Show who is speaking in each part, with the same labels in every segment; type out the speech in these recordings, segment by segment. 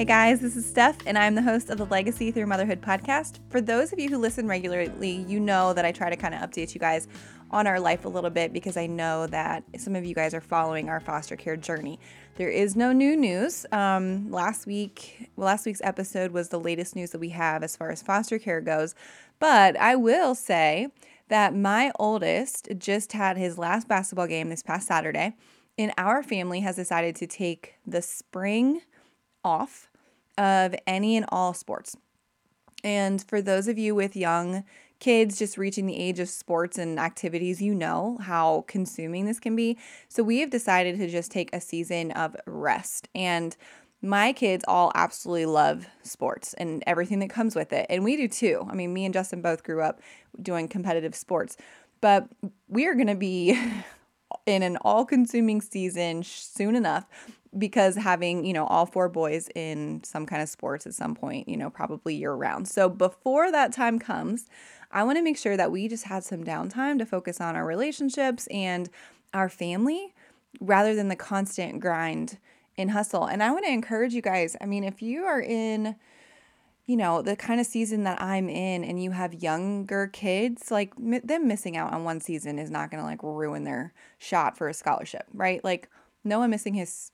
Speaker 1: Hey guys, this is Steph, and I'm the host of the Legacy Through Motherhood podcast. For those of you who listen regularly, you know that I try to kind of update you guys on our life a little bit because I know that some of you guys are following our foster care journey. There is no new news. Um, last week, well, last week's episode was the latest news that we have as far as foster care goes, but I will say that my oldest just had his last basketball game this past Saturday, and our family has decided to take the spring off of any and all sports. And for those of you with young kids just reaching the age of sports and activities, you know how consuming this can be. So we have decided to just take a season of rest. And my kids all absolutely love sports and everything that comes with it. And we do too. I mean, me and Justin both grew up doing competitive sports, but we are going to be in an all consuming season soon enough because having, you know, all four boys in some kind of sports at some point, you know, probably year round. So before that time comes, I want to make sure that we just had some downtime to focus on our relationships and our family rather than the constant grind and hustle. And I want to encourage you guys, I mean, if you are in you know, the kind of season that I'm in and you have younger kids, like m- them missing out on one season is not going to like ruin their shot for a scholarship, right? Like Noah missing his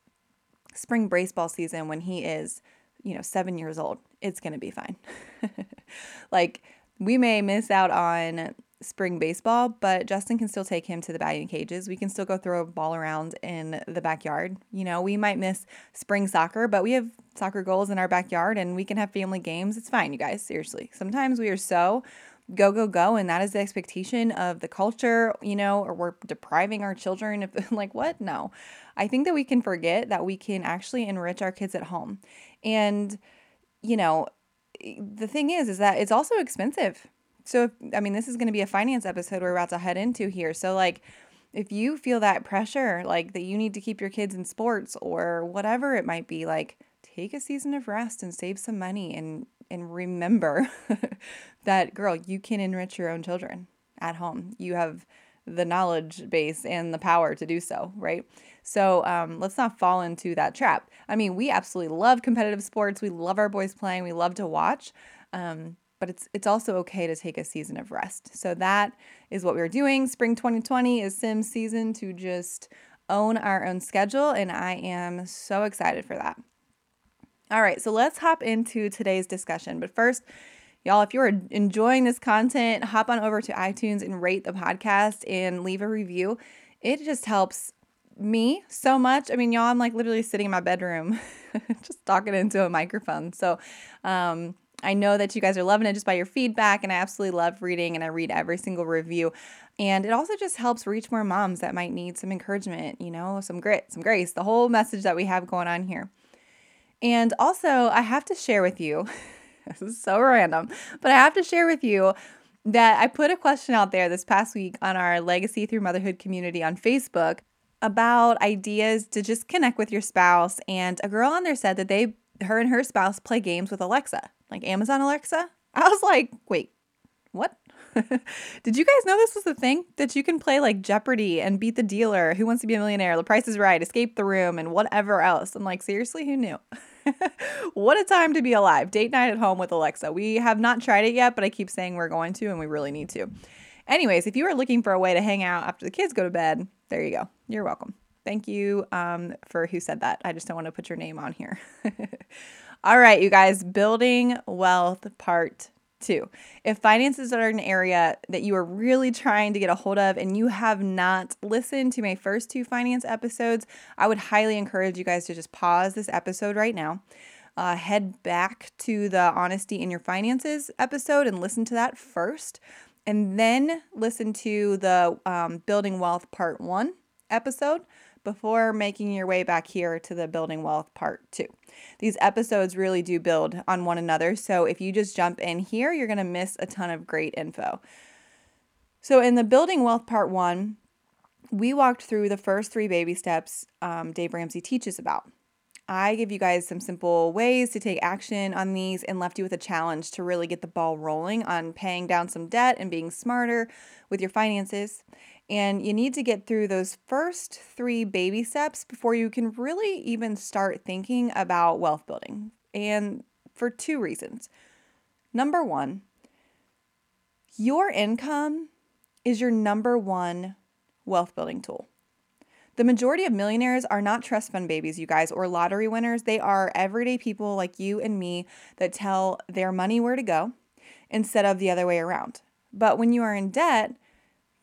Speaker 1: spring baseball season when he is, you know, seven years old, it's going to be fine. like we may miss out on spring baseball, but Justin can still take him to the batting cages. We can still go throw a ball around in the backyard. You know, we might miss spring soccer, but we have soccer goals in our backyard and we can have family games. It's fine, you guys, seriously. Sometimes we are so go go go and that is the expectation of the culture, you know, or we're depriving our children of like what? No. I think that we can forget that we can actually enrich our kids at home. And you know, the thing is is that it's also expensive so, I mean, this is going to be a finance episode we're about to head into here. So, like, if you feel that pressure, like that you need to keep your kids in sports or whatever it might be, like, take a season of rest and save some money and and remember that girl, you can enrich your own children at home. You have the knowledge base and the power to do so, right? So um, let's not fall into that trap. I mean, we absolutely love competitive sports. We love our boys playing. We love to watch. Um, but it's it's also okay to take a season of rest. So that is what we're doing. Spring 2020 is sim season to just own our own schedule and I am so excited for that. All right, so let's hop into today's discussion. But first, y'all, if you're enjoying this content, hop on over to iTunes and rate the podcast and leave a review. It just helps me so much. I mean, y'all, I'm like literally sitting in my bedroom just talking into a microphone. So, um, I know that you guys are loving it just by your feedback, and I absolutely love reading and I read every single review. And it also just helps reach more moms that might need some encouragement, you know, some grit, some grace, the whole message that we have going on here. And also, I have to share with you this is so random, but I have to share with you that I put a question out there this past week on our Legacy Through Motherhood community on Facebook about ideas to just connect with your spouse. And a girl on there said that they, her and her spouse play games with Alexa like Amazon Alexa. I was like, wait, what? Did you guys know this was a thing that you can play like Jeopardy and beat the dealer, Who Wants to Be a Millionaire, The Price is Right, Escape the Room, and whatever else? I'm like, seriously, who knew? what a time to be alive. Date night at home with Alexa. We have not tried it yet, but I keep saying we're going to, and we really need to. Anyways, if you are looking for a way to hang out after the kids go to bed, there you go. You're welcome. Thank you um, for who said that. I just don't want to put your name on here. All right, you guys, building wealth part two. If finances are an area that you are really trying to get a hold of and you have not listened to my first two finance episodes, I would highly encourage you guys to just pause this episode right now. Uh, head back to the honesty in your finances episode and listen to that first, and then listen to the um, building wealth part one episode before making your way back here to the building wealth part two. These episodes really do build on one another. So if you just jump in here, you're going to miss a ton of great info. So in the building wealth part one, we walked through the first three baby steps um, Dave Ramsey teaches about. I give you guys some simple ways to take action on these and left you with a challenge to really get the ball rolling on paying down some debt and being smarter with your finances. And you need to get through those first three baby steps before you can really even start thinking about wealth building. And for two reasons. Number one, your income is your number one wealth building tool. The majority of millionaires are not trust fund babies, you guys, or lottery winners. They are everyday people like you and me that tell their money where to go instead of the other way around. But when you are in debt,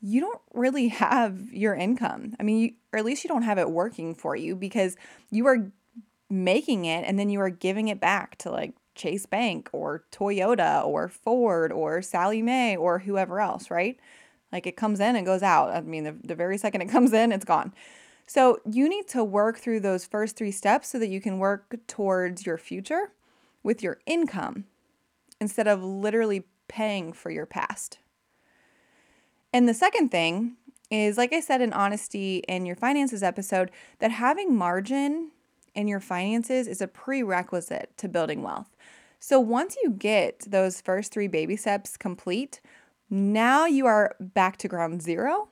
Speaker 1: you don't really have your income. I mean, you, or at least you don't have it working for you because you are making it and then you are giving it back to like Chase Bank or Toyota or Ford or Sallie Mae or whoever else, right? Like it comes in and goes out. I mean, the, the very second it comes in, it's gone. So you need to work through those first three steps so that you can work towards your future with your income instead of literally paying for your past. And the second thing is, like I said in Honesty in your finances episode, that having margin in your finances is a prerequisite to building wealth. So once you get those first three baby steps complete, now you are back to ground zero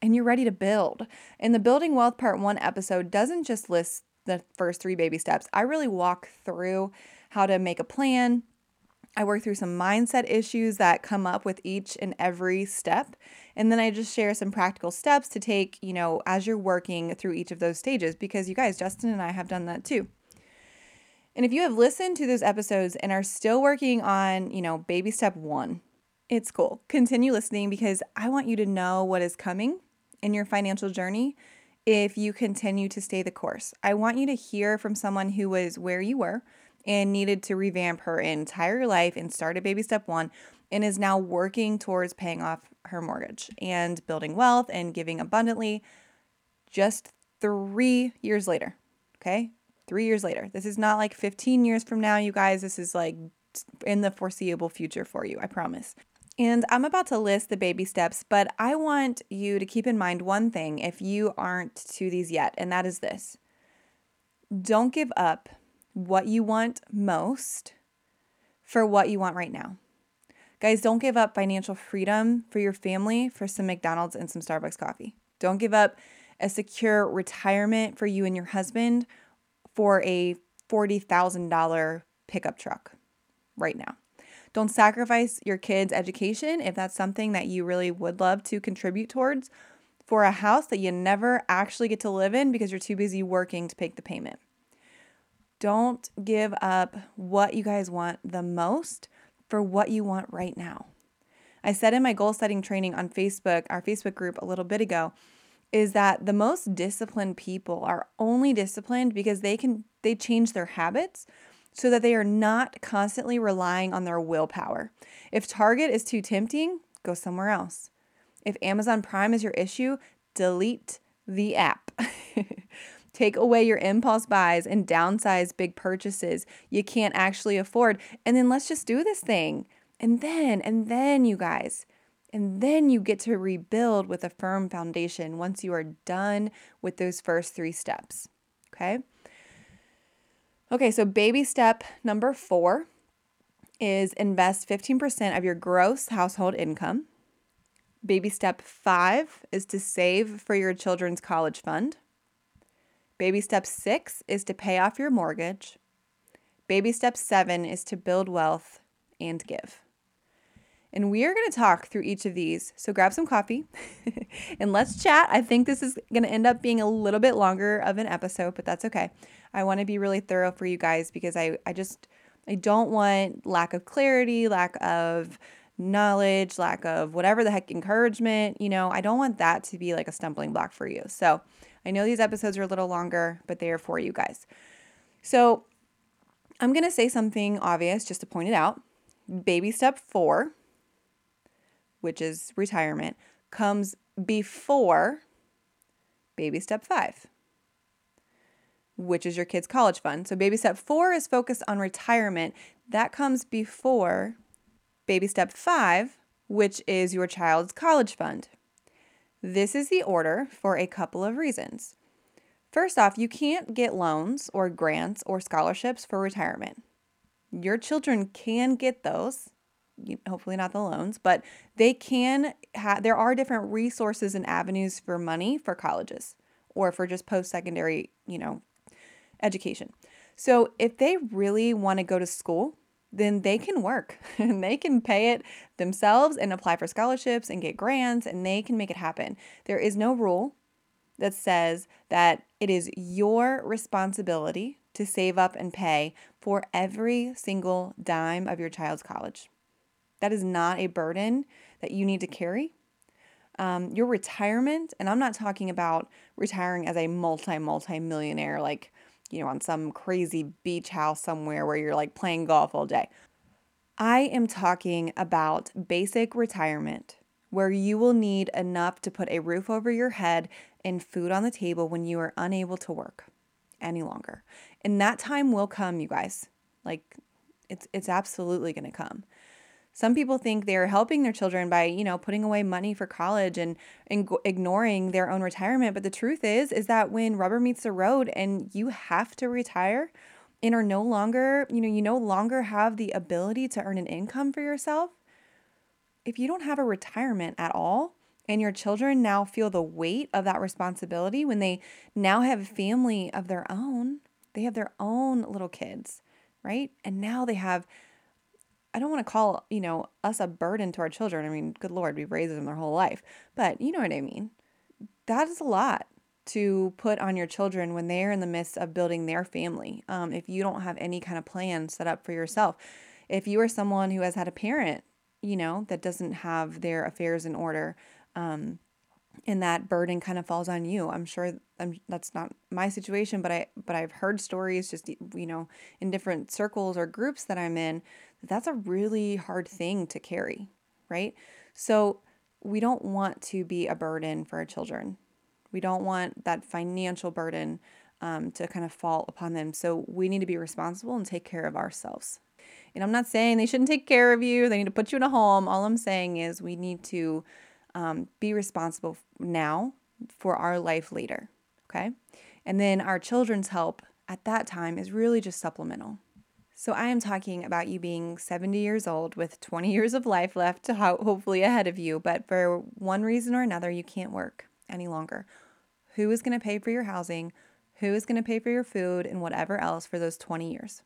Speaker 1: and you're ready to build. And the Building Wealth Part 1 episode doesn't just list the first three baby steps, I really walk through how to make a plan. I work through some mindset issues that come up with each and every step. And then I just share some practical steps to take, you know, as you're working through each of those stages because you guys, Justin and I have done that too. And if you have listened to those episodes and are still working on, you know, baby step one, it's cool. Continue listening because I want you to know what is coming in your financial journey if you continue to stay the course. I want you to hear from someone who was where you were and needed to revamp her entire life and started baby step one and is now working towards paying off her mortgage and building wealth and giving abundantly just three years later. Okay. Three years later. This is not like 15 years from now, you guys. This is like in the foreseeable future for you, I promise. And I'm about to list the baby steps, but I want you to keep in mind one thing if you aren't to these yet, and that is this don't give up what you want most for what you want right now. Guys, don't give up financial freedom for your family for some McDonald's and some Starbucks coffee. Don't give up a secure retirement for you and your husband for a $40,000 pickup truck right now. Don't sacrifice your kids' education if that's something that you really would love to contribute towards for a house that you never actually get to live in because you're too busy working to pay the payment. Don't give up what you guys want the most for what you want right now. I said in my goal setting training on Facebook, our Facebook group a little bit ago, is that the most disciplined people are only disciplined because they can they change their habits so that they are not constantly relying on their willpower. If Target is too tempting, go somewhere else. If Amazon Prime is your issue, delete the app. Take away your impulse buys and downsize big purchases you can't actually afford. And then let's just do this thing. And then, and then, you guys, and then you get to rebuild with a firm foundation once you are done with those first three steps. Okay. Okay, so baby step number four is invest 15% of your gross household income. Baby step five is to save for your children's college fund. Baby step six is to pay off your mortgage. Baby step seven is to build wealth and give. And we are going to talk through each of these. So grab some coffee and let's chat. I think this is going to end up being a little bit longer of an episode, but that's okay. I want to be really thorough for you guys because I, I just I don't want lack of clarity, lack of knowledge, lack of whatever the heck encouragement, you know, I don't want that to be like a stumbling block for you. So I know these episodes are a little longer, but they are for you guys. So I'm going to say something obvious just to point it out. Baby step four, which is retirement, comes before baby step five, which is your kid's college fund. So baby step four is focused on retirement. That comes before baby step five, which is your child's college fund. This is the order for a couple of reasons. First off, you can't get loans or grants or scholarships for retirement. Your children can get those, hopefully not the loans, but they can have, there are different resources and avenues for money for colleges or for just post secondary, you know, education. So if they really want to go to school, then they can work and they can pay it themselves and apply for scholarships and get grants and they can make it happen. There is no rule that says that it is your responsibility to save up and pay for every single dime of your child's college. That is not a burden that you need to carry. Um, your retirement, and I'm not talking about retiring as a multi, multi millionaire, like you know, on some crazy beach house somewhere where you're like playing golf all day. I am talking about basic retirement where you will need enough to put a roof over your head and food on the table when you are unable to work any longer. And that time will come, you guys. Like it's it's absolutely going to come. Some people think they're helping their children by, you know, putting away money for college and, and ignoring their own retirement. But the truth is, is that when rubber meets the road and you have to retire and are no longer, you know, you no longer have the ability to earn an income for yourself, if you don't have a retirement at all, and your children now feel the weight of that responsibility when they now have a family of their own, they have their own little kids, right? And now they have I don't want to call, you know, us a burden to our children. I mean, good Lord, we've raised them their whole life. But you know what I mean? That is a lot to put on your children when they're in the midst of building their family. Um, if you don't have any kind of plan set up for yourself, if you are someone who has had a parent, you know, that doesn't have their affairs in order, um, and that burden kind of falls on you. I'm sure I'm, that's not my situation, but I but I've heard stories just you know in different circles or groups that I'm in that's a really hard thing to carry, right? So we don't want to be a burden for our children. We don't want that financial burden um, to kind of fall upon them. So we need to be responsible and take care of ourselves. And I'm not saying they shouldn't take care of you, they need to put you in a home. All I'm saying is we need to um, be responsible now for our life later. Okay. And then our children's help at that time is really just supplemental. So, I am talking about you being 70 years old with 20 years of life left, hopefully ahead of you, but for one reason or another, you can't work any longer. Who is going to pay for your housing? Who is going to pay for your food and whatever else for those 20 years?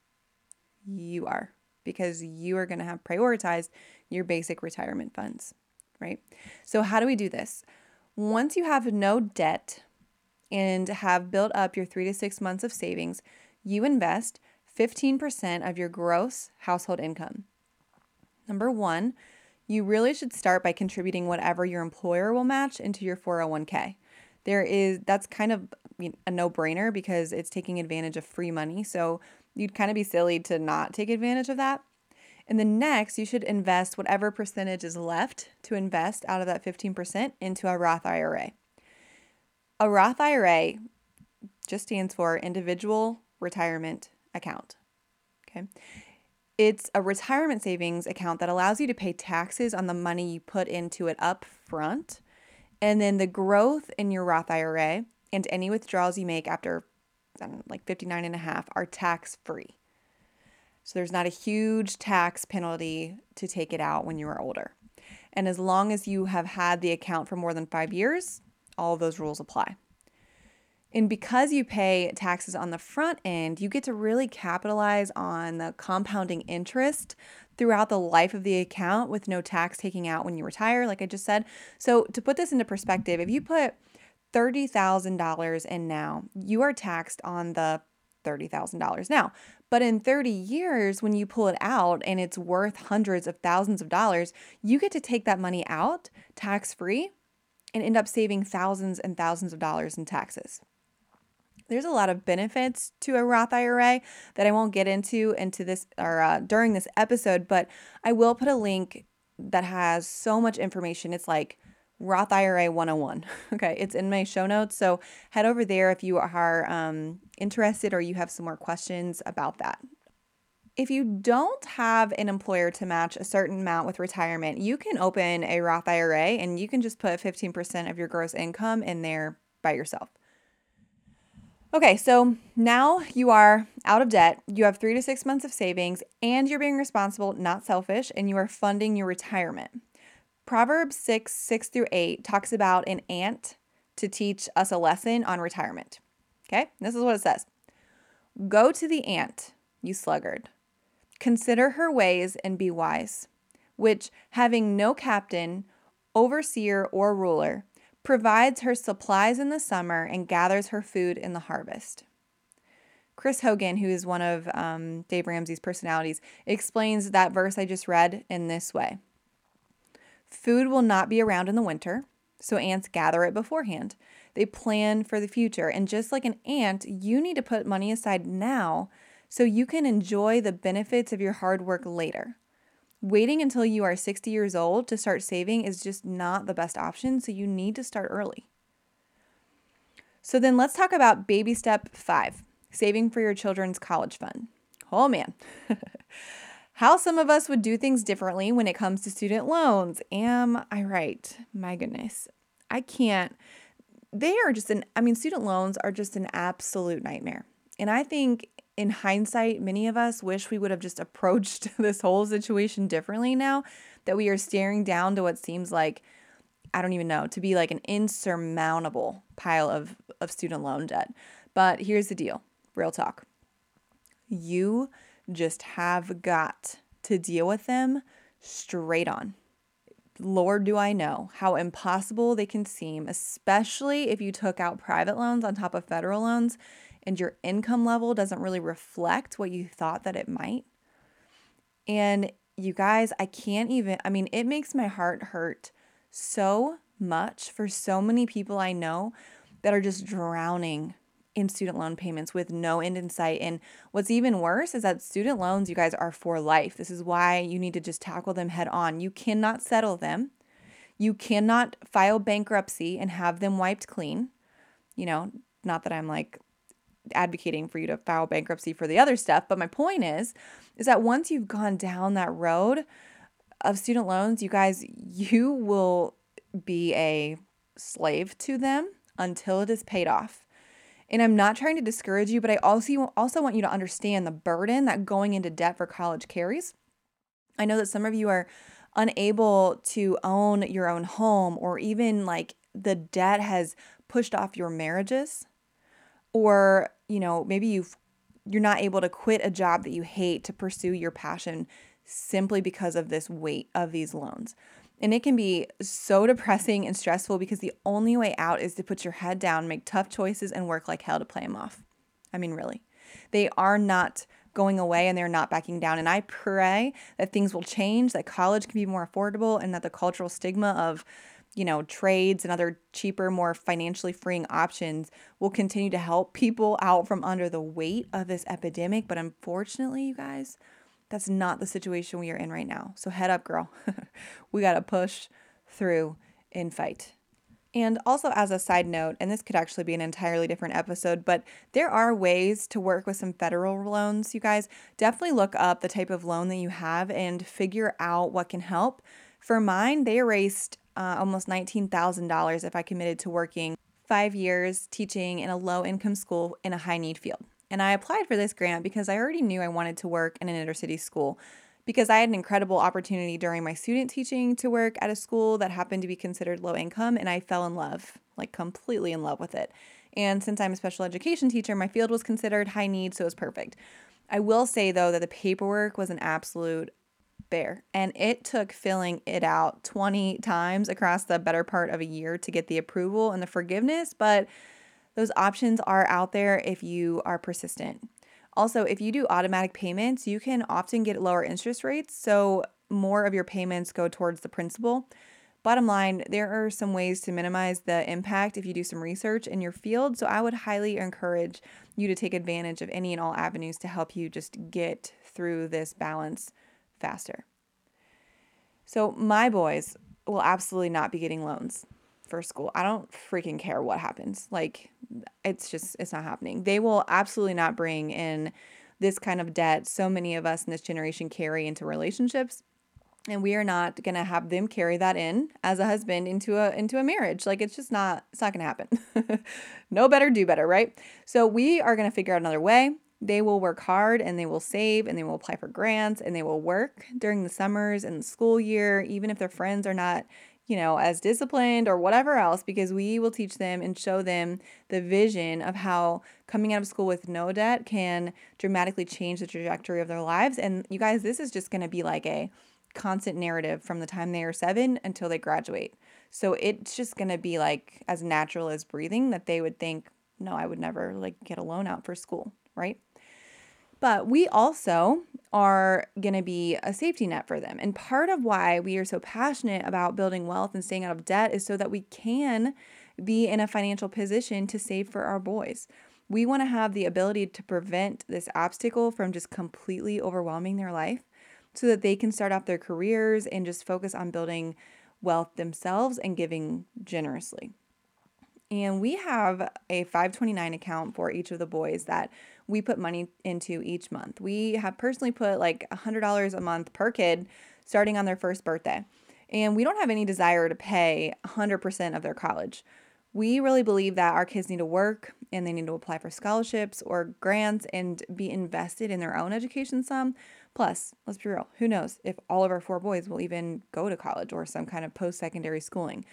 Speaker 1: You are, because you are going to have prioritized your basic retirement funds, right? So, how do we do this? Once you have no debt and have built up your three to six months of savings, you invest 15% of your gross household income. Number one, you really should start by contributing whatever your employer will match into your 401k. There is that's kind of a no-brainer because it's taking advantage of free money. So you'd kind of be silly to not take advantage of that. And then next, you should invest whatever percentage is left to invest out of that 15% into a Roth IRA. A Roth IRA just stands for individual retirement account. Okay. It's a retirement savings account that allows you to pay taxes on the money you put into it up front. And then the growth in your Roth IRA and any withdrawals you make after know, like 59 and a half are tax free. So there's not a huge tax penalty to take it out when you are older. And as long as you have had the account for more than five years, all those rules apply. And because you pay taxes on the front end, you get to really capitalize on the compounding interest throughout the life of the account with no tax taking out when you retire, like I just said. So, to put this into perspective, if you put $30,000 in now, you are taxed on the $30,000 now. But in 30 years, when you pull it out and it's worth hundreds of thousands of dollars, you get to take that money out tax free and end up saving thousands and thousands of dollars in taxes. There's a lot of benefits to a Roth IRA that I won't get into into this or uh, during this episode, but I will put a link that has so much information. It's like Roth IRA 101. Okay, it's in my show notes. So head over there if you are um, interested or you have some more questions about that. If you don't have an employer to match a certain amount with retirement, you can open a Roth IRA and you can just put 15% of your gross income in there by yourself. Okay, so now you are out of debt, you have three to six months of savings, and you're being responsible, not selfish, and you are funding your retirement. Proverbs 6, 6 through 8 talks about an ant to teach us a lesson on retirement. Okay, this is what it says Go to the ant, you sluggard. Consider her ways and be wise, which, having no captain, overseer, or ruler, provides her supplies in the summer and gathers her food in the harvest. Chris Hogan, who is one of um, Dave Ramsey's personalities, explains that verse I just read in this way Food will not be around in the winter, so ants gather it beforehand. They plan for the future. And just like an ant, you need to put money aside now so you can enjoy the benefits of your hard work later. Waiting until you are 60 years old to start saving is just not the best option, so you need to start early. So then let's talk about baby step five saving for your children's college fund. Oh man. How some of us would do things differently when it comes to student loans. Am I right? My goodness. I can't. They are just an, I mean, student loans are just an absolute nightmare. And I think in hindsight, many of us wish we would have just approached this whole situation differently now that we are staring down to what seems like, I don't even know, to be like an insurmountable pile of, of student loan debt. But here's the deal real talk. You just have got to deal with them straight on. Lord, do I know how impossible they can seem, especially if you took out private loans on top of federal loans and your income level doesn't really reflect what you thought that it might. And you guys, I can't even, I mean, it makes my heart hurt so much for so many people I know that are just drowning in student loan payments with no end in sight. And what's even worse is that student loans, you guys, are for life. This is why you need to just tackle them head on. You cannot settle them, you cannot file bankruptcy and have them wiped clean. You know, not that I'm like advocating for you to file bankruptcy for the other stuff, but my point is is that once you've gone down that road of student loans, you guys, you will be a slave to them until it is paid off. And I'm not trying to discourage you, but I also also want you to understand the burden that going into debt for college carries. I know that some of you are unable to own your own home or even like the debt has pushed off your marriages or, you know, maybe you've you're not able to quit a job that you hate to pursue your passion simply because of this weight of these loans. And it can be so depressing and stressful because the only way out is to put your head down, make tough choices, and work like hell to play them off. I mean, really. They are not going away and they're not backing down. And I pray that things will change, that college can be more affordable, and that the cultural stigma of, you know, trades and other cheaper, more financially freeing options will continue to help people out from under the weight of this epidemic. But unfortunately, you guys, that's not the situation we are in right now. So head up, girl. we got to push through and fight. And also, as a side note, and this could actually be an entirely different episode, but there are ways to work with some federal loans, you guys. Definitely look up the type of loan that you have and figure out what can help. For mine, they erased uh, almost $19,000 if I committed to working five years teaching in a low income school in a high need field. And I applied for this grant because I already knew I wanted to work in an inner city school because I had an incredible opportunity during my student teaching to work at a school that happened to be considered low income and I fell in love, like completely in love with it. And since I'm a special education teacher, my field was considered high need, so it was perfect. I will say though that the paperwork was an absolute bear and it took filling it out 20 times across the better part of a year to get the approval and the forgiveness, but those options are out there if you are persistent. Also, if you do automatic payments, you can often get lower interest rates, so more of your payments go towards the principal. Bottom line, there are some ways to minimize the impact if you do some research in your field. So I would highly encourage you to take advantage of any and all avenues to help you just get through this balance faster. So my boys will absolutely not be getting loans for school. I don't freaking care what happens. Like it's just it's not happening. They will absolutely not bring in this kind of debt so many of us in this generation carry into relationships and we are not going to have them carry that in as a husband into a into a marriage like it's just not it's not going to happen no better do better right so we are going to figure out another way they will work hard and they will save and they will apply for grants and they will work during the summers and the school year even if their friends are not you know, as disciplined or whatever else, because we will teach them and show them the vision of how coming out of school with no debt can dramatically change the trajectory of their lives. And you guys, this is just going to be like a constant narrative from the time they are seven until they graduate. So it's just going to be like as natural as breathing that they would think, no, I would never like get a loan out for school, right? But we also are going to be a safety net for them. And part of why we are so passionate about building wealth and staying out of debt is so that we can be in a financial position to save for our boys. We want to have the ability to prevent this obstacle from just completely overwhelming their life so that they can start off their careers and just focus on building wealth themselves and giving generously. And we have a 529 account for each of the boys that we put money into each month. We have personally put like $100 a month per kid starting on their first birthday. And we don't have any desire to pay 100% of their college. We really believe that our kids need to work and they need to apply for scholarships or grants and be invested in their own education some. Plus, let's be real, who knows if all of our four boys will even go to college or some kind of post secondary schooling.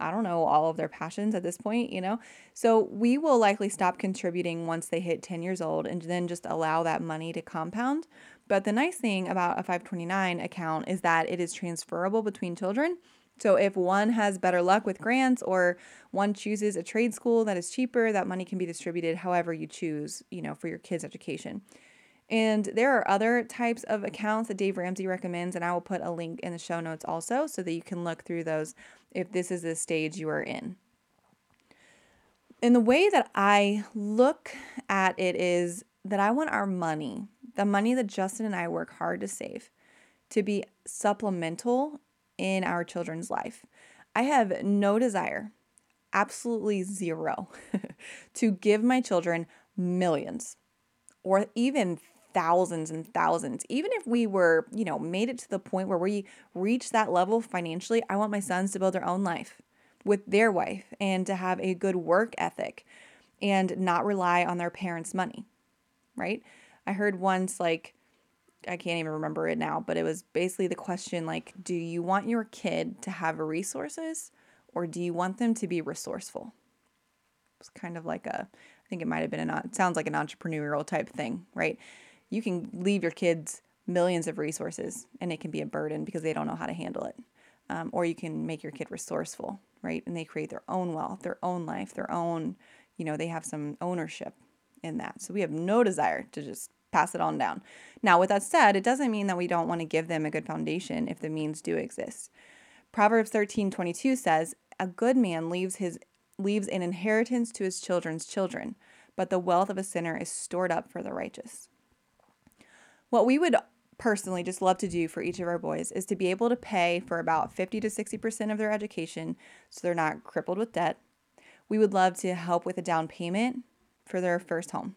Speaker 1: I don't know all of their passions at this point, you know? So we will likely stop contributing once they hit 10 years old and then just allow that money to compound. But the nice thing about a 529 account is that it is transferable between children. So if one has better luck with grants or one chooses a trade school that is cheaper, that money can be distributed however you choose, you know, for your kids' education. And there are other types of accounts that Dave Ramsey recommends, and I will put a link in the show notes also so that you can look through those if this is the stage you are in. And the way that I look at it is that I want our money, the money that Justin and I work hard to save, to be supplemental in our children's life. I have no desire, absolutely zero, to give my children millions or even thousands and thousands. Even if we were, you know, made it to the point where we reach that level financially, I want my sons to build their own life with their wife and to have a good work ethic and not rely on their parents' money, right? I heard once, like, I can't even remember it now, but it was basically the question like, do you want your kid to have resources or do you want them to be resourceful? It's kind of like a, I think it might have been an, it sounds like an entrepreneurial type thing, right? You can leave your kids millions of resources and it can be a burden because they don't know how to handle it. Um, or you can make your kid resourceful, right? And they create their own wealth, their own life, their own, you know, they have some ownership in that. So we have no desire to just pass it on down. Now, with that said, it doesn't mean that we don't want to give them a good foundation if the means do exist. Proverbs 13 22 says, A good man leaves his leaves an inheritance to his children's children, but the wealth of a sinner is stored up for the righteous. What we would personally just love to do for each of our boys is to be able to pay for about 50 to 60% of their education so they're not crippled with debt. We would love to help with a down payment for their first home.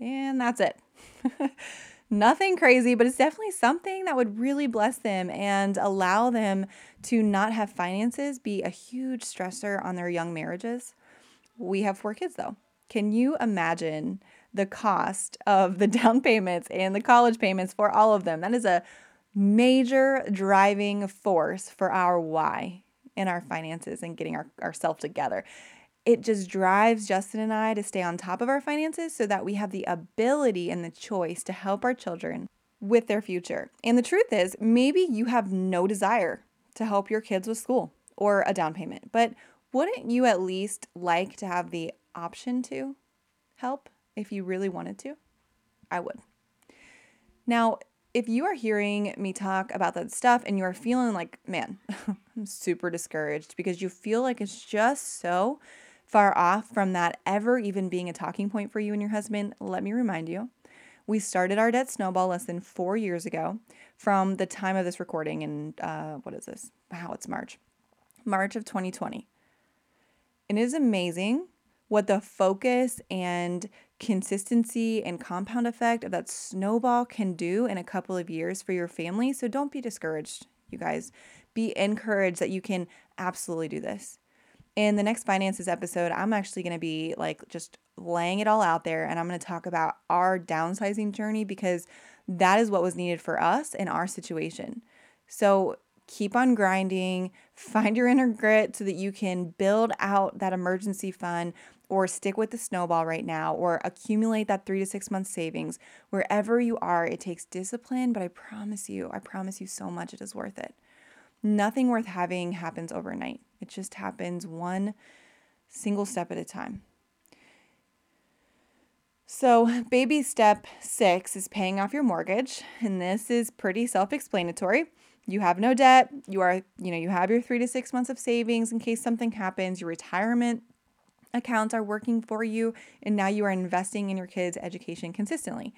Speaker 1: And that's it. Nothing crazy, but it's definitely something that would really bless them and allow them to not have finances be a huge stressor on their young marriages. We have four kids though. Can you imagine the cost of the down payments and the college payments for all of them. That is a major driving force for our why in our finances and getting our, ourselves together. It just drives Justin and I to stay on top of our finances so that we have the ability and the choice to help our children with their future. And the truth is, maybe you have no desire to help your kids with school or a down payment, but wouldn't you at least like to have the option to help? If you really wanted to, I would. Now, if you are hearing me talk about that stuff and you are feeling like, man, I'm super discouraged because you feel like it's just so far off from that ever even being a talking point for you and your husband, let me remind you. We started our debt snowball less than four years ago from the time of this recording. And uh, what is this? Wow, it's March. March of 2020. And it is amazing what the focus and consistency and compound effect of that snowball can do in a couple of years for your family. So don't be discouraged, you guys. Be encouraged that you can absolutely do this. In the next finances episode, I'm actually going to be like just laying it all out there and I'm going to talk about our downsizing journey because that is what was needed for us in our situation. So keep on grinding, find your inner grit so that you can build out that emergency fund or stick with the snowball right now or accumulate that three to six month savings. Wherever you are, it takes discipline, but I promise you, I promise you so much it is worth it. Nothing worth having happens overnight, it just happens one single step at a time. So, baby step six is paying off your mortgage, and this is pretty self explanatory. You have no debt. You are, you know, you have your three to six months of savings in case something happens. Your retirement accounts are working for you, and now you are investing in your kids' education consistently.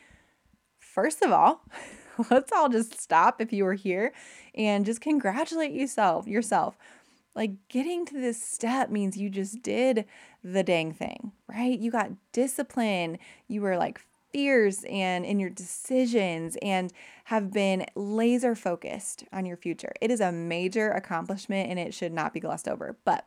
Speaker 1: First of all, let's all just stop if you were here and just congratulate yourself yourself. Like getting to this step means you just did the dang thing, right? You got discipline. You were like fierce and in your decisions and have been laser focused on your future. It is a major accomplishment and it should not be glossed over. But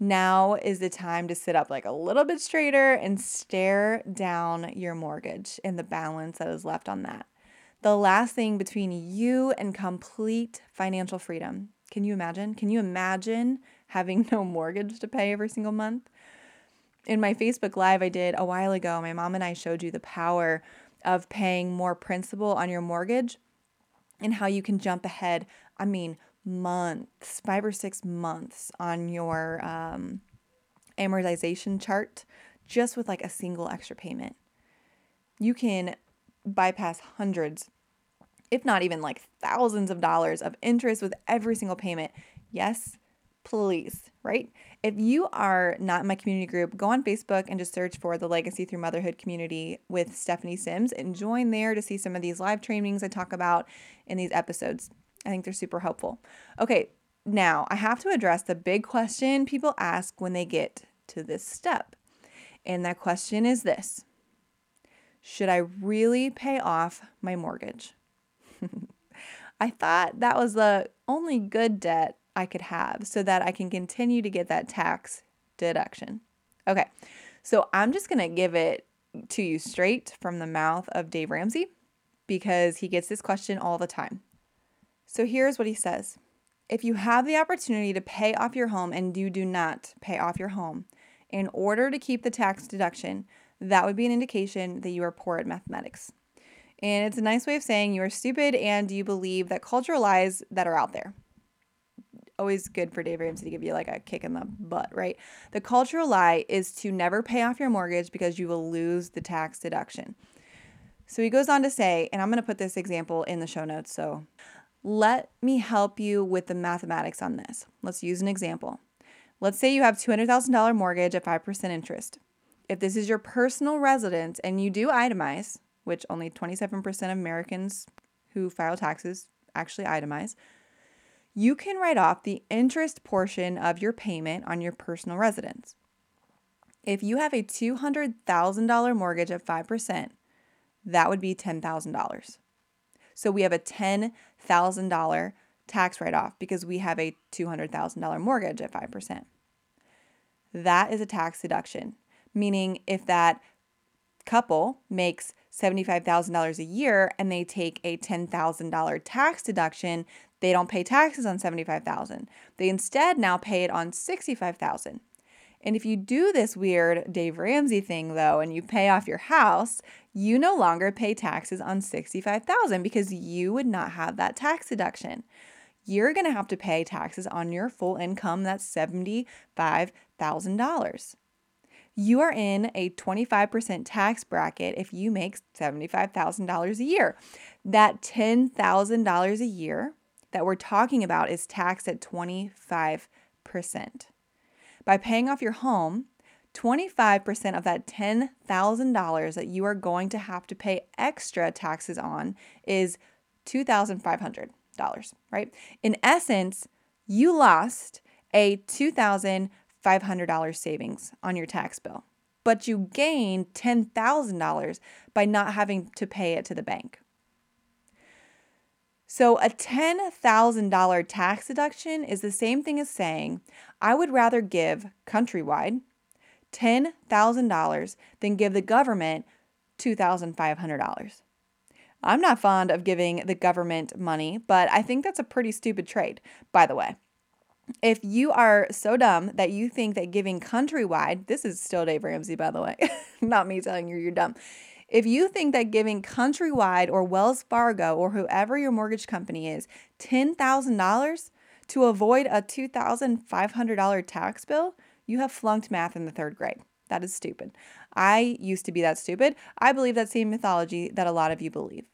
Speaker 1: now is the time to sit up like a little bit straighter and stare down your mortgage and the balance that is left on that. The last thing between you and complete financial freedom. Can you imagine? Can you imagine having no mortgage to pay every single month? In my Facebook Live I did a while ago, my mom and I showed you the power of paying more principal on your mortgage and how you can jump ahead. I mean, months, five or six months on your um, amortization chart just with like a single extra payment. You can bypass hundreds, if not even like thousands of dollars of interest with every single payment. Yes, please, right? If you are not in my community group, go on Facebook and just search for the Legacy Through Motherhood community with Stephanie Sims and join there to see some of these live trainings I talk about in these episodes. I think they're super helpful. Okay, now I have to address the big question people ask when they get to this step. And that question is this Should I really pay off my mortgage? I thought that was the only good debt I could have so that I can continue to get that tax deduction. Okay, so I'm just gonna give it to you straight from the mouth of Dave Ramsey because he gets this question all the time. So here's what he says If you have the opportunity to pay off your home and you do not pay off your home in order to keep the tax deduction, that would be an indication that you are poor at mathematics. And it's a nice way of saying you are stupid and you believe that cultural lies that are out there. Always good for Dave Ramsey to give you like a kick in the butt, right? The cultural lie is to never pay off your mortgage because you will lose the tax deduction. So he goes on to say, and I'm going to put this example in the show notes. So let me help you with the mathematics on this. Let's use an example. Let's say you have $200,000 mortgage at 5% interest. If this is your personal residence and you do itemize, which only 27% of Americans who file taxes actually itemize, you can write off the interest portion of your payment on your personal residence. If you have a $200,000 mortgage at 5%, that would be $10,000. So we have a $10,000 tax write off because we have a $200,000 mortgage at 5%. That is a tax deduction, meaning if that couple makes $75,000 a year and they take a $10,000 tax deduction, they don't pay taxes on 75,000. They instead now pay it on 65,000. And if you do this weird Dave Ramsey thing though and you pay off your house, you no longer pay taxes on 65,000 because you would not have that tax deduction. You're going to have to pay taxes on your full income that's $75,000. You are in a 25% tax bracket if you make $75,000 a year. That $10,000 a year that we're talking about is taxed at 25%. By paying off your home, 25% of that $10,000 that you are going to have to pay extra taxes on is $2,500, right? In essence, you lost a $2,500 savings on your tax bill, but you gained $10,000 by not having to pay it to the bank. So, a $10,000 tax deduction is the same thing as saying, I would rather give countrywide $10,000 than give the government $2,500. I'm not fond of giving the government money, but I think that's a pretty stupid trade, by the way. If you are so dumb that you think that giving countrywide, this is still Dave Ramsey, by the way, not me telling you you're dumb. If you think that giving Countrywide or Wells Fargo or whoever your mortgage company is $10,000 to avoid a $2,500 tax bill, you have flunked math in the third grade. That is stupid. I used to be that stupid. I believe that same mythology that a lot of you believe.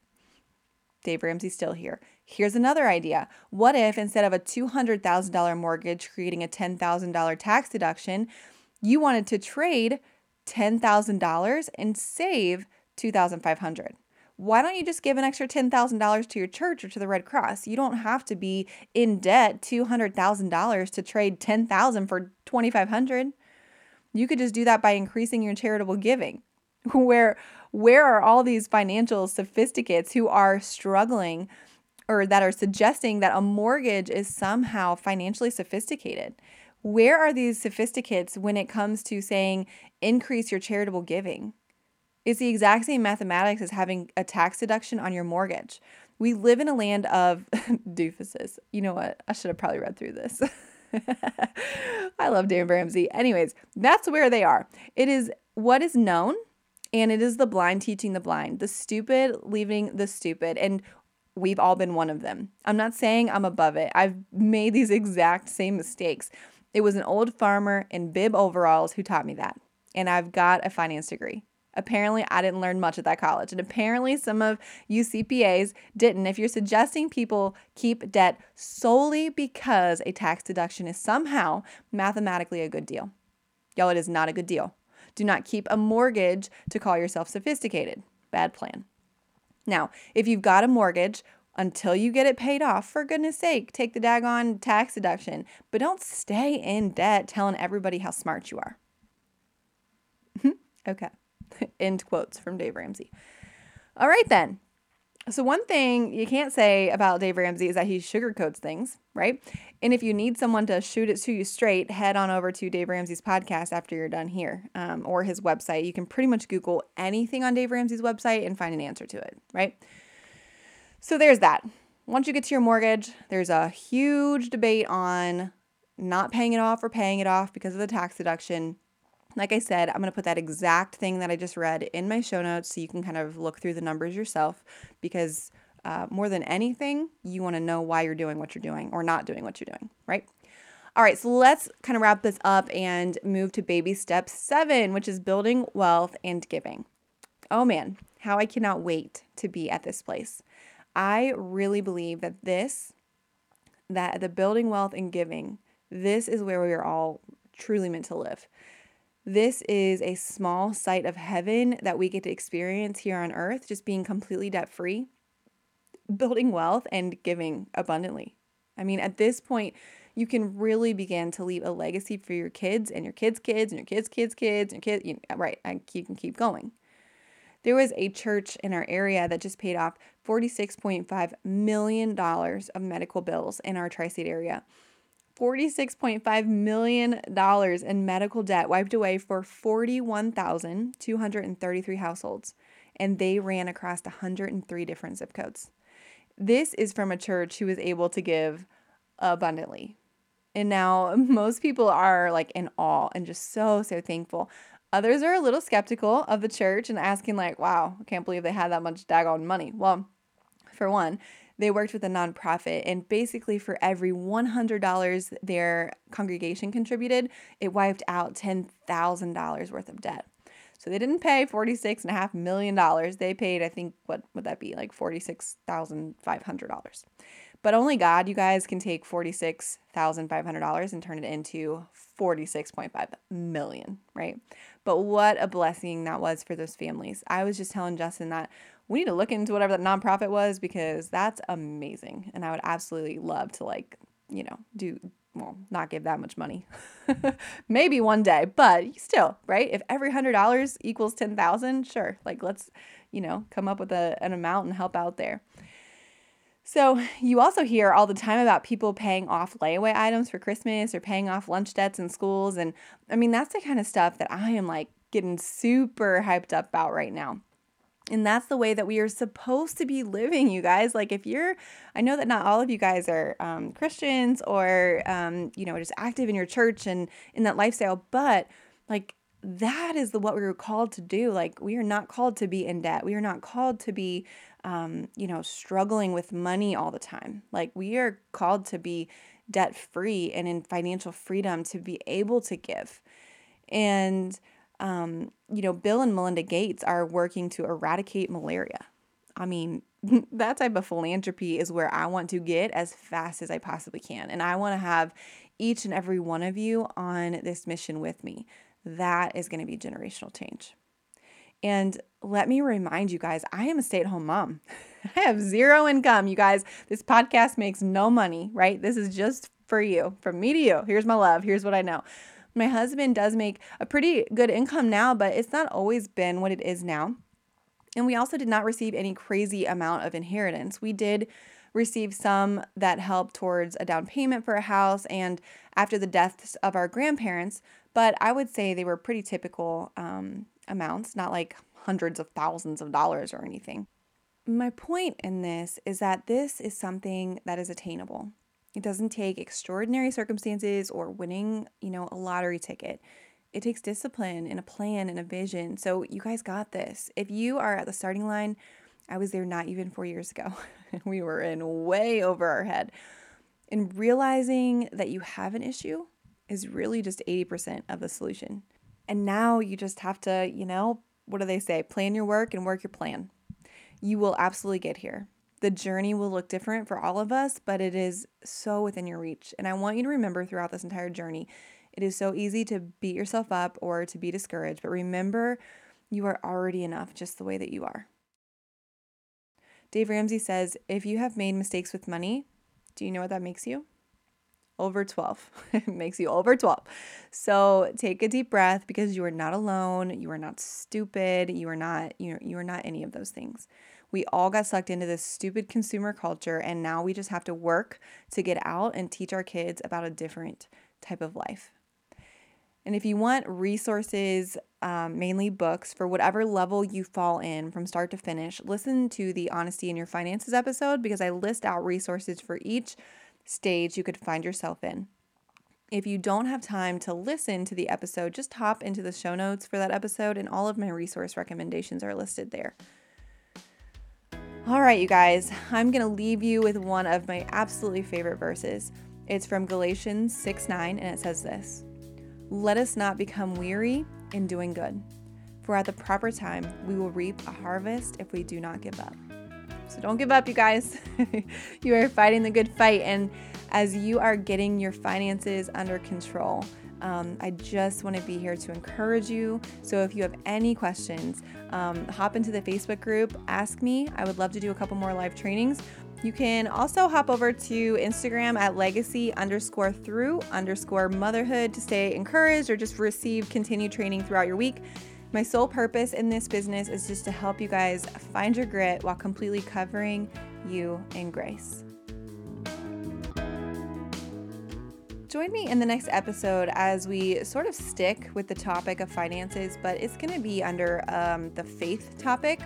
Speaker 1: Dave Ramsey's still here. Here's another idea. What if instead of a $200,000 mortgage creating a $10,000 tax deduction, you wanted to trade $10,000 and save 2500 why don't you just give an extra $10,000 to your church or to the Red Cross? You don't have to be in debt $200,000 to trade 10,000 for 2500. You could just do that by increasing your charitable giving. Where where are all these financial sophisticates who are struggling or that are suggesting that a mortgage is somehow financially sophisticated? Where are these sophisticates when it comes to saying increase your charitable giving? It's the exact same mathematics as having a tax deduction on your mortgage. We live in a land of doofuses. You know what? I should have probably read through this. I love Dave Ramsey. Anyways, that's where they are. It is what is known, and it is the blind teaching the blind, the stupid leaving the stupid. And we've all been one of them. I'm not saying I'm above it. I've made these exact same mistakes. It was an old farmer in bib overalls who taught me that. And I've got a finance degree. Apparently, I didn't learn much at that college. And apparently, some of you CPAs didn't. If you're suggesting people keep debt solely because a tax deduction is somehow mathematically a good deal, y'all, it is not a good deal. Do not keep a mortgage to call yourself sophisticated. Bad plan. Now, if you've got a mortgage, until you get it paid off, for goodness sake, take the daggone tax deduction. But don't stay in debt telling everybody how smart you are. okay. End quotes from Dave Ramsey. All right, then. So, one thing you can't say about Dave Ramsey is that he sugarcoats things, right? And if you need someone to shoot it to you straight, head on over to Dave Ramsey's podcast after you're done here um, or his website. You can pretty much Google anything on Dave Ramsey's website and find an answer to it, right? So, there's that. Once you get to your mortgage, there's a huge debate on not paying it off or paying it off because of the tax deduction. Like I said, I'm going to put that exact thing that I just read in my show notes so you can kind of look through the numbers yourself because uh, more than anything, you want to know why you're doing what you're doing or not doing what you're doing, right? All right, so let's kind of wrap this up and move to baby step seven, which is building wealth and giving. Oh man, how I cannot wait to be at this place. I really believe that this, that the building wealth and giving, this is where we are all truly meant to live. This is a small sight of heaven that we get to experience here on earth, just being completely debt free, building wealth, and giving abundantly. I mean, at this point, you can really begin to leave a legacy for your kids and your kids' kids and your kids' kids' kids and kids. You know, right, and you can keep going. There was a church in our area that just paid off $46.5 million of medical bills in our tri state area. $46.5 million in medical debt wiped away for 41,233 households, and they ran across 103 different zip codes. This is from a church who was able to give abundantly. And now most people are like in awe and just so, so thankful. Others are a little skeptical of the church and asking, like, wow, I can't believe they had that much daggone money. Well, for one, they worked with a nonprofit, and basically, for every $100 their congregation contributed, it wiped out $10,000 worth of debt. So they didn't pay $46.5 million. They paid, I think, what would that be? Like $46,500. But only God, you guys, can take $46,500 and turn it into 46.5 million, right? But what a blessing that was for those families. I was just telling Justin that we need to look into whatever that nonprofit was because that's amazing. And I would absolutely love to like, you know, do well, not give that much money. Maybe one day, but still, right? If every hundred dollars equals ten thousand, sure. Like let's, you know, come up with a, an amount and help out there. So, you also hear all the time about people paying off layaway items for Christmas or paying off lunch debts in schools. And I mean, that's the kind of stuff that I am like getting super hyped up about right now. And that's the way that we are supposed to be living, you guys. Like, if you're, I know that not all of you guys are um, Christians or, um, you know, just active in your church and in that lifestyle, but like, that is the what we were called to do. Like, we are not called to be in debt. We are not called to be, um, you know, struggling with money all the time. Like, we are called to be debt free and in financial freedom to be able to give. And, um, you know, Bill and Melinda Gates are working to eradicate malaria. I mean, that type of philanthropy is where I want to get as fast as I possibly can. And I want to have each and every one of you on this mission with me. That is going to be generational change. And let me remind you guys, I am a stay at home mom. I have zero income, you guys. This podcast makes no money, right? This is just for you, from me to you. Here's my love. Here's what I know. My husband does make a pretty good income now, but it's not always been what it is now. And we also did not receive any crazy amount of inheritance. We did receive some that helped towards a down payment for a house and after the deaths of our grandparents, but I would say they were pretty typical um, amounts, not like hundreds of thousands of dollars or anything. My point in this is that this is something that is attainable. It doesn't take extraordinary circumstances or winning, you know, a lottery ticket. It takes discipline and a plan and a vision. So you guys got this. If you are at the starting line, I was there not even 4 years ago. we were in way over our head. And realizing that you have an issue is really just 80% of the solution. And now you just have to, you know, what do they say? Plan your work and work your plan. You will absolutely get here. The journey will look different for all of us, but it is so within your reach. And I want you to remember throughout this entire journey, it is so easy to beat yourself up or to be discouraged, but remember you are already enough just the way that you are. Dave Ramsey says, if you have made mistakes with money, do you know what that makes you? Over 12. it makes you over 12. So take a deep breath because you are not alone. You are not stupid. You are not, you you are not any of those things. We all got sucked into this stupid consumer culture, and now we just have to work to get out and teach our kids about a different type of life. And if you want resources, um, mainly books, for whatever level you fall in from start to finish, listen to the Honesty in Your Finances episode because I list out resources for each stage you could find yourself in. If you don't have time to listen to the episode, just hop into the show notes for that episode, and all of my resource recommendations are listed there. All right, you guys, I'm going to leave you with one of my absolutely favorite verses. It's from Galatians 6 9, and it says this Let us not become weary in doing good, for at the proper time we will reap a harvest if we do not give up. So don't give up, you guys. you are fighting the good fight, and as you are getting your finances under control, um, I just want to be here to encourage you. So if you have any questions, um, hop into the Facebook group, ask me. I would love to do a couple more live trainings. You can also hop over to Instagram at legacy underscore through underscore motherhood to stay encouraged or just receive continued training throughout your week. My sole purpose in this business is just to help you guys find your grit while completely covering you in grace. Join me in the next episode as we sort of stick with the topic of finances, but it's going to be under um, the faith topic.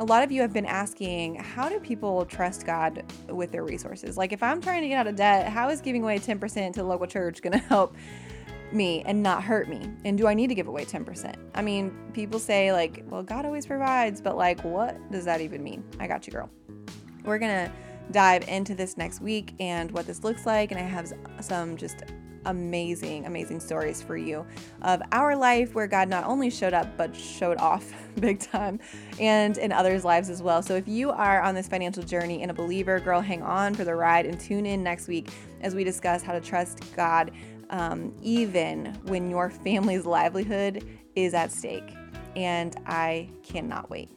Speaker 1: A lot of you have been asking, how do people trust God with their resources? Like, if I'm trying to get out of debt, how is giving away 10% to the local church going to help me and not hurt me? And do I need to give away 10%? I mean, people say, like, well, God always provides, but like, what does that even mean? I got you, girl. We're going to dive into this next week and what this looks like. And I have some just amazing, amazing stories for you of our life where God not only showed up, but showed off big time and in others' lives as well. So if you are on this financial journey and a believer, girl, hang on for the ride and tune in next week as we discuss how to trust God um, even when your family's livelihood is at stake. And I cannot wait.